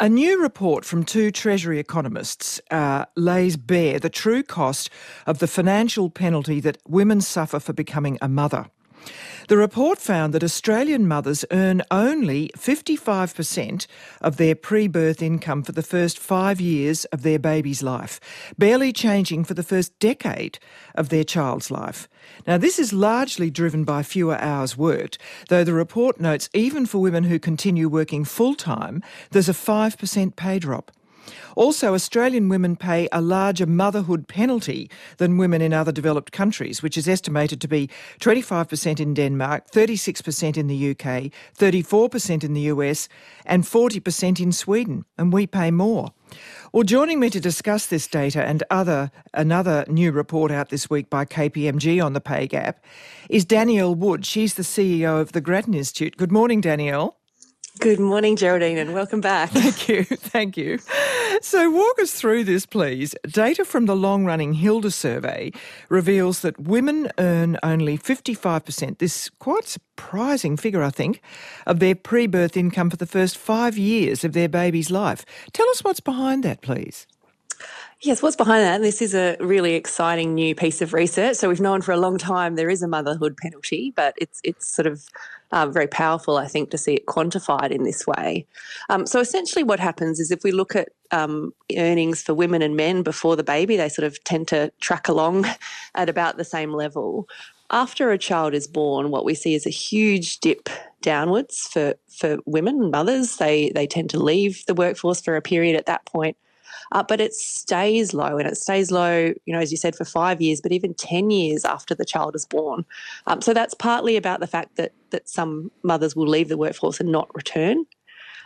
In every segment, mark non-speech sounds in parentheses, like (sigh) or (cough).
A new report from two Treasury economists uh, lays bare the true cost of the financial penalty that women suffer for becoming a mother. The report found that Australian mothers earn only 55% of their pre birth income for the first five years of their baby's life, barely changing for the first decade of their child's life. Now, this is largely driven by fewer hours worked, though the report notes even for women who continue working full time, there's a 5% pay drop. Also, Australian women pay a larger motherhood penalty than women in other developed countries, which is estimated to be 25% in Denmark, 36% in the UK, 34% in the US, and 40% in Sweden. And we pay more. Well, joining me to discuss this data and other another new report out this week by KPMG on the pay gap is Danielle Wood. She's the CEO of the Grattan Institute. Good morning, Danielle. Good morning, Geraldine, and welcome back. Thank you. Thank you. So, walk us through this, please. Data from the long running Hilda survey reveals that women earn only 55%, this quite surprising figure, I think, of their pre birth income for the first five years of their baby's life. Tell us what's behind that, please. Yes, what's behind that? This is a really exciting new piece of research. So we've known for a long time there is a motherhood penalty, but it's it's sort of uh, very powerful, I think, to see it quantified in this way. Um, so essentially, what happens is if we look at um, earnings for women and men before the baby, they sort of tend to track along (laughs) at about the same level. After a child is born, what we see is a huge dip downwards for for women and mothers. They they tend to leave the workforce for a period at that point uh, but it stays low and it stays low, you know, as you said, for five years, but even 10 years after the child is born. Um, so that's partly about the fact that, that some mothers will leave the workforce and not return.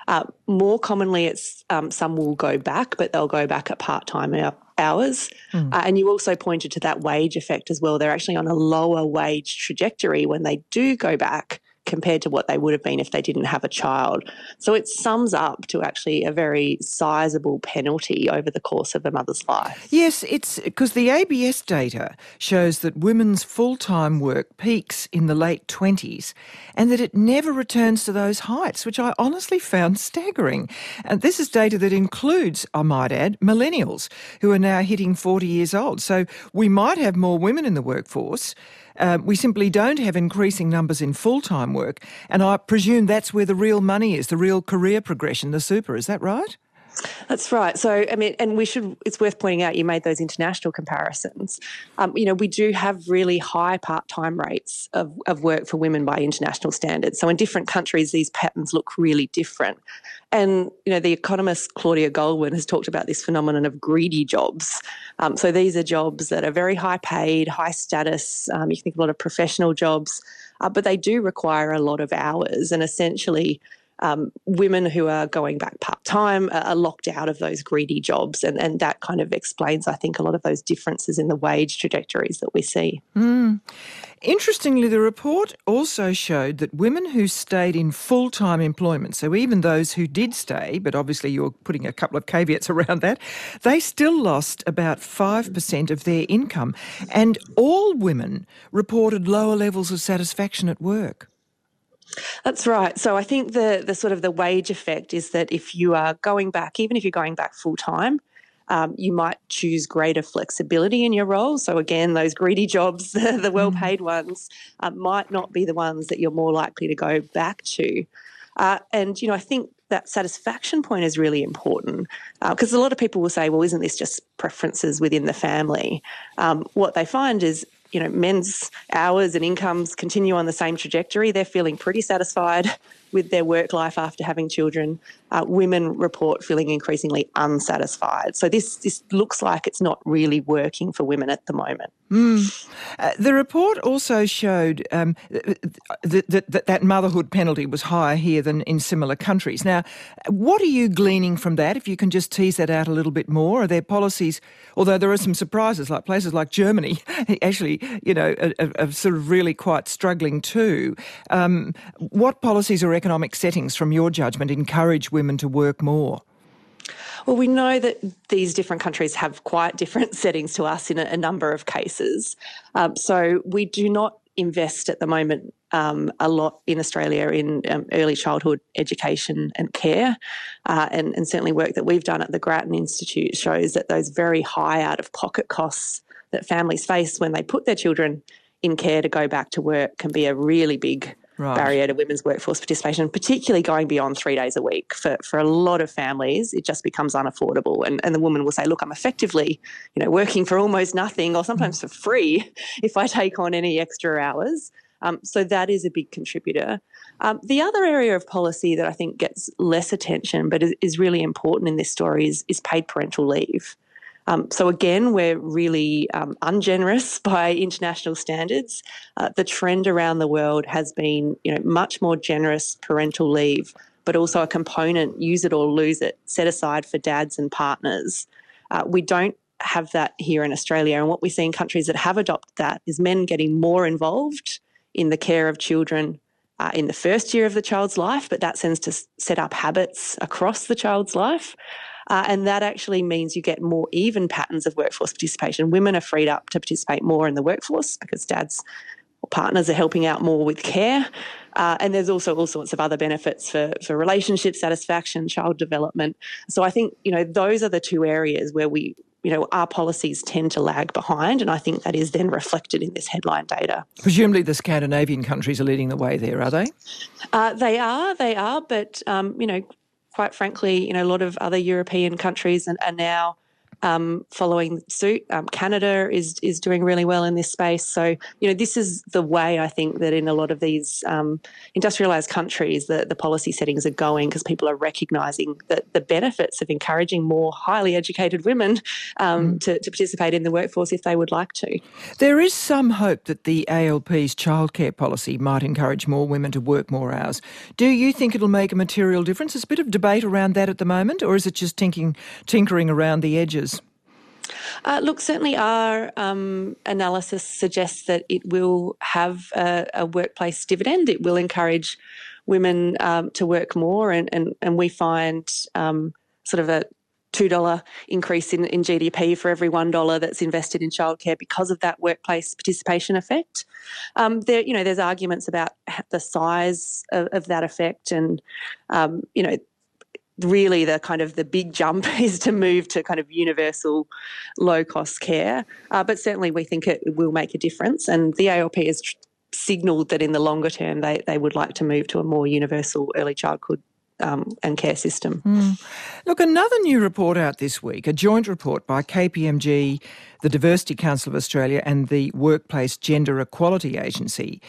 Uh, more commonly, it's um, some will go back, but they'll go back at part time hours. Mm. Uh, and you also pointed to that wage effect as well. They're actually on a lower wage trajectory when they do go back compared to what they would have been if they didn't have a child. So it sums up to actually a very sizable penalty over the course of a mother's life. Yes, it's because the ABS data shows that women's full time work peaks in the late 20s and that it never returns to those heights, which I honestly found staggering. And this is data that includes, I might add, millennials who are now hitting 40 years old. So we might have more women in the workforce. Uh, we simply don't have increasing numbers in full time work. And I presume that's where the real money is, the real career progression, the super. Is that right? That's right. So, I mean, and we should, it's worth pointing out you made those international comparisons. Um, you know, we do have really high part time rates of, of work for women by international standards. So, in different countries, these patterns look really different. And, you know, the economist Claudia Goldin has talked about this phenomenon of greedy jobs. Um, so, these are jobs that are very high paid, high status. Um, you can think of a lot of professional jobs, uh, but they do require a lot of hours. And essentially, um, women who are going back part time are locked out of those greedy jobs. And, and that kind of explains, I think, a lot of those differences in the wage trajectories that we see. Mm. Interestingly, the report also showed that women who stayed in full time employment, so even those who did stay, but obviously you're putting a couple of caveats (laughs) around that, they still lost about 5% of their income. And all women reported lower levels of satisfaction at work. That's right. So I think the the sort of the wage effect is that if you are going back, even if you're going back full time, um, you might choose greater flexibility in your role. So again, those greedy jobs, (laughs) the, the well paid mm. ones, uh, might not be the ones that you're more likely to go back to. Uh, and you know, I think that satisfaction point is really important because uh, a lot of people will say, "Well, isn't this just preferences within the family?" Um, what they find is you know, men's hours and incomes continue on the same trajectory. They're feeling pretty satisfied with their work life after having children. Uh, women report feeling increasingly unsatisfied. So this this looks like it's not really working for women at the moment. Mm. Uh, the report also showed um, that, that that motherhood penalty was higher here than in similar countries. Now, what are you gleaning from that? If you can just tease that out a little bit more, are there policies? Although there are some surprises, like places like Germany, (laughs) actually, you know, are, are sort of really quite struggling too. Um, what policies or economic settings, from your judgment, encourage women to work more? Well, we know that these different countries have quite different (laughs) settings to us in a, a number of cases. Um, so we do not invest at the moment um, a lot in Australia in um, early childhood education and care. Uh, and, and, certainly, work that we've done at the Grattan Institute shows that those very high out of pocket costs that families face when they put their children in care to go back to work can be a really big right. barrier to women's workforce participation, particularly going beyond three days a week. For, for a lot of families, it just becomes unaffordable. And, and the woman will say, look, I'm effectively, you know, working for almost nothing or sometimes for free (laughs) if I take on any extra hours. Um, so that is a big contributor. Um, the other area of policy that I think gets less attention but is, is really important in this story is, is paid parental leave. Um, so again, we're really um, ungenerous (laughs) by international standards. Uh, the trend around the world has been, you know, much more generous parental leave, but also a component use it or lose it set aside for dads and partners. Uh, we don't have that here in Australia, and what we see in countries that have adopted that is men getting more involved in the care of children. Uh, in the first year of the child's life, but that tends to set up habits across the child's life. Uh, and that actually means you get more even patterns of workforce participation. Women are freed up to participate more in the workforce because dads or partners are helping out more with care. Uh, and there's also all sorts of other benefits for, for relationship satisfaction, child development. So I think, you know, those are the two areas where we, you know, our policies tend to lag behind. And I think that is then reflected in this headline data. Presumably the Scandinavian countries are leading the way there, are they? Uh, they are, they are. But, um, you know, quite frankly, you know, a lot of other European countries are, are now um, following suit. Um, Canada is is doing really well in this space. So you know this is the way I think that in a lot of these um, industrialized countries the, the policy settings are going because people are recognizing that the benefits of encouraging more highly educated women um, mm. to, to participate in the workforce if they would like to. There is some hope that the ALP's childcare policy might encourage more women to work more hours. Do you think it'll make a material difference? There's a bit of debate around that at the moment, or is it just tinking, tinkering around the edges? Uh, look, certainly our um, analysis suggests that it will have a, a, workplace dividend. It will encourage women um, to work more, and, and, and we find um, sort of a $2 increase in, in GDP for every $1 that's invested in childcare because of that workplace participation effect. Um, there, you know, there's arguments about the size of, of that effect and, um, you know, really the kind of the big jump (laughs) is to move to kind of universal low cost care. Uh, but certainly we think it will make a difference. And the ALP has tr- signalled that in the longer term they, they would like to move to a more universal early childhood um, and care system. Mm. Look, another new report out this week, a joint report by KPMG, the Diversity Council of Australia, and the Workplace Gender Equality Agency.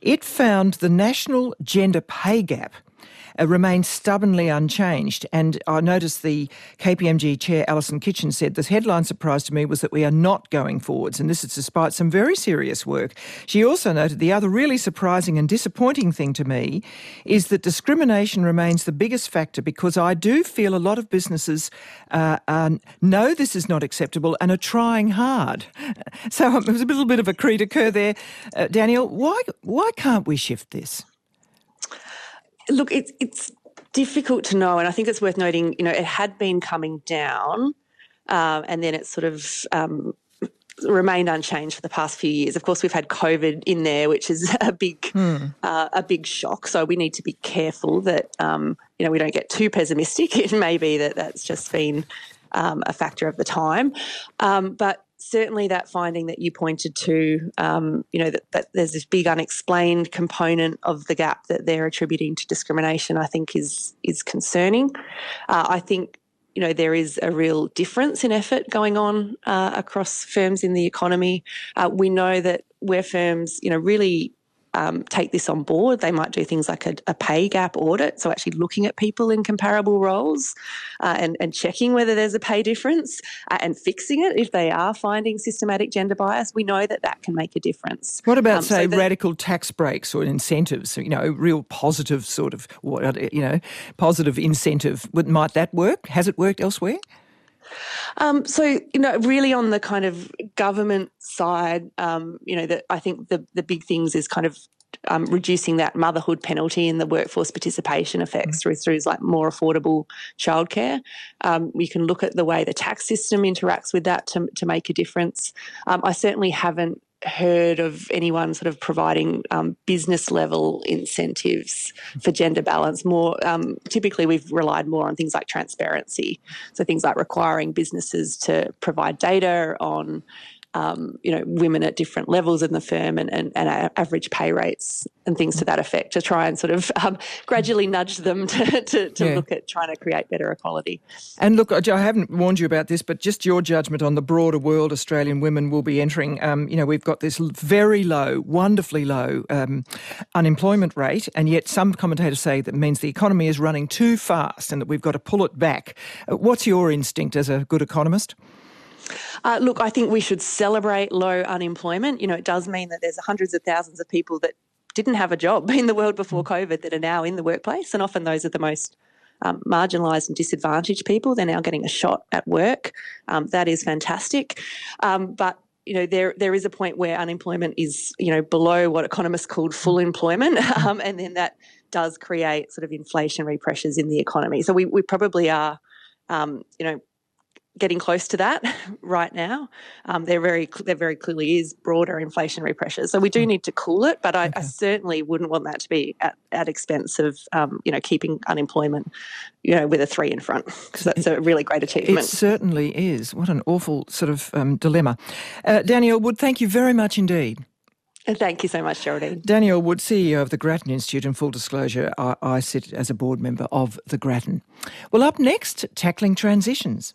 It found the national gender pay gap uh, remains stubbornly unchanged. And I noticed the KPMG chair, Alison Kitchen, said the headline surprise to me was that we are not going forwards, and this is despite some very serious work. She also noted the other really surprising and disappointing thing to me is that discrimination remains the biggest factor because I do feel a lot of businesses uh, uh, know this is not acceptable and are trying hard. (laughs) So it was a little bit of a cri de coeur there. Uh, Daniel, why, why can't we shift this? Look, it's it's difficult to know, and I think it's worth noting. You know, it had been coming down, uh, and then it sort of um, remained unchanged for the past few years. Of course, we've had COVID in there, which is (laughs) a big hmm. uh, a big shock. So we need to be careful that um, you know we don't get too pessimistic. (laughs) It may be that that's just been um, a factor of the time, um, but certainly that finding that you pointed to, um, you know, that, that, there's this big unexplained component of the gap that they're attributing to discrimination, I think is is concerning. Uh, I think you know there is a real difference in effort going on uh, across firms in the economy. Uh, we know that where firms, you know, really um, take this on board. They might do things like a, a, pay gap audit, so actually looking at people in comparable roles uh, and, and, checking whether there's a pay difference uh, and fixing it if they are finding systematic gender bias. We know that that can make a difference. What about, um, say, so that, radical tax breaks or incentives? You know, real positive sort of, you know, positive incentive. Might that work? Has it worked elsewhere? Um, so you know, really on the kind of government side, um, you know, that I think the the big things is kind of um, reducing that motherhood penalty and the workforce participation effects mm. through through like more affordable childcare. Um, you can look at the way the tax system interacts with that to to make a difference. Um, I certainly haven't heard of anyone sort of providing um, business level incentives for gender balance. More um, typically, we've relied more on things like transparency, so things like requiring businesses to provide data on um, you know, women at different levels in the firm and, and, and, average pay rates and things to that effect to try and sort of um, gradually nudge them to, to, to yeah. look at trying to create better equality. And look, I haven't warned you about this, but just your judgment on the broader world Australian women will be entering. Um, you know, we've got this very low, wonderfully low um, unemployment rate, and yet some commentators say that means the economy is running too fast and that we've got to pull it back. Uh, what's your instinct as a good economist? Uh, look, I think we should celebrate low unemployment. You know, it does mean that there's hundreds of thousands of people that didn't have a job (laughs) in the world before mm. COVID that are now in the workplace, and often those are the most um, marginalised and disadvantaged people. They're now getting a shot at work. Um, that is fantastic, um, but you know there there is a point where unemployment is you know below what economists called full mm. employment, (laughs) um, and then that does create sort of inflationary pressures in the economy. So we we probably are. Um, you know, getting close to that (laughs) right now. Um, there very there very clearly is broader inflationary pressures, so we do hmm. need to cool it. But I, okay. I certainly wouldn't want that to be at, at expense of um, you know keeping unemployment you know with a three in front because that's a really great achievement. It certainly is. What an awful sort of um, dilemma. Uh, Danielle Wood, thank you very much indeed. Thank you so much, Geraldine. Danielle Wood, CEO of the Grattan Institute, and full disclosure, I, I sit as a board member of the Grattan. Well, up next, tackling transitions.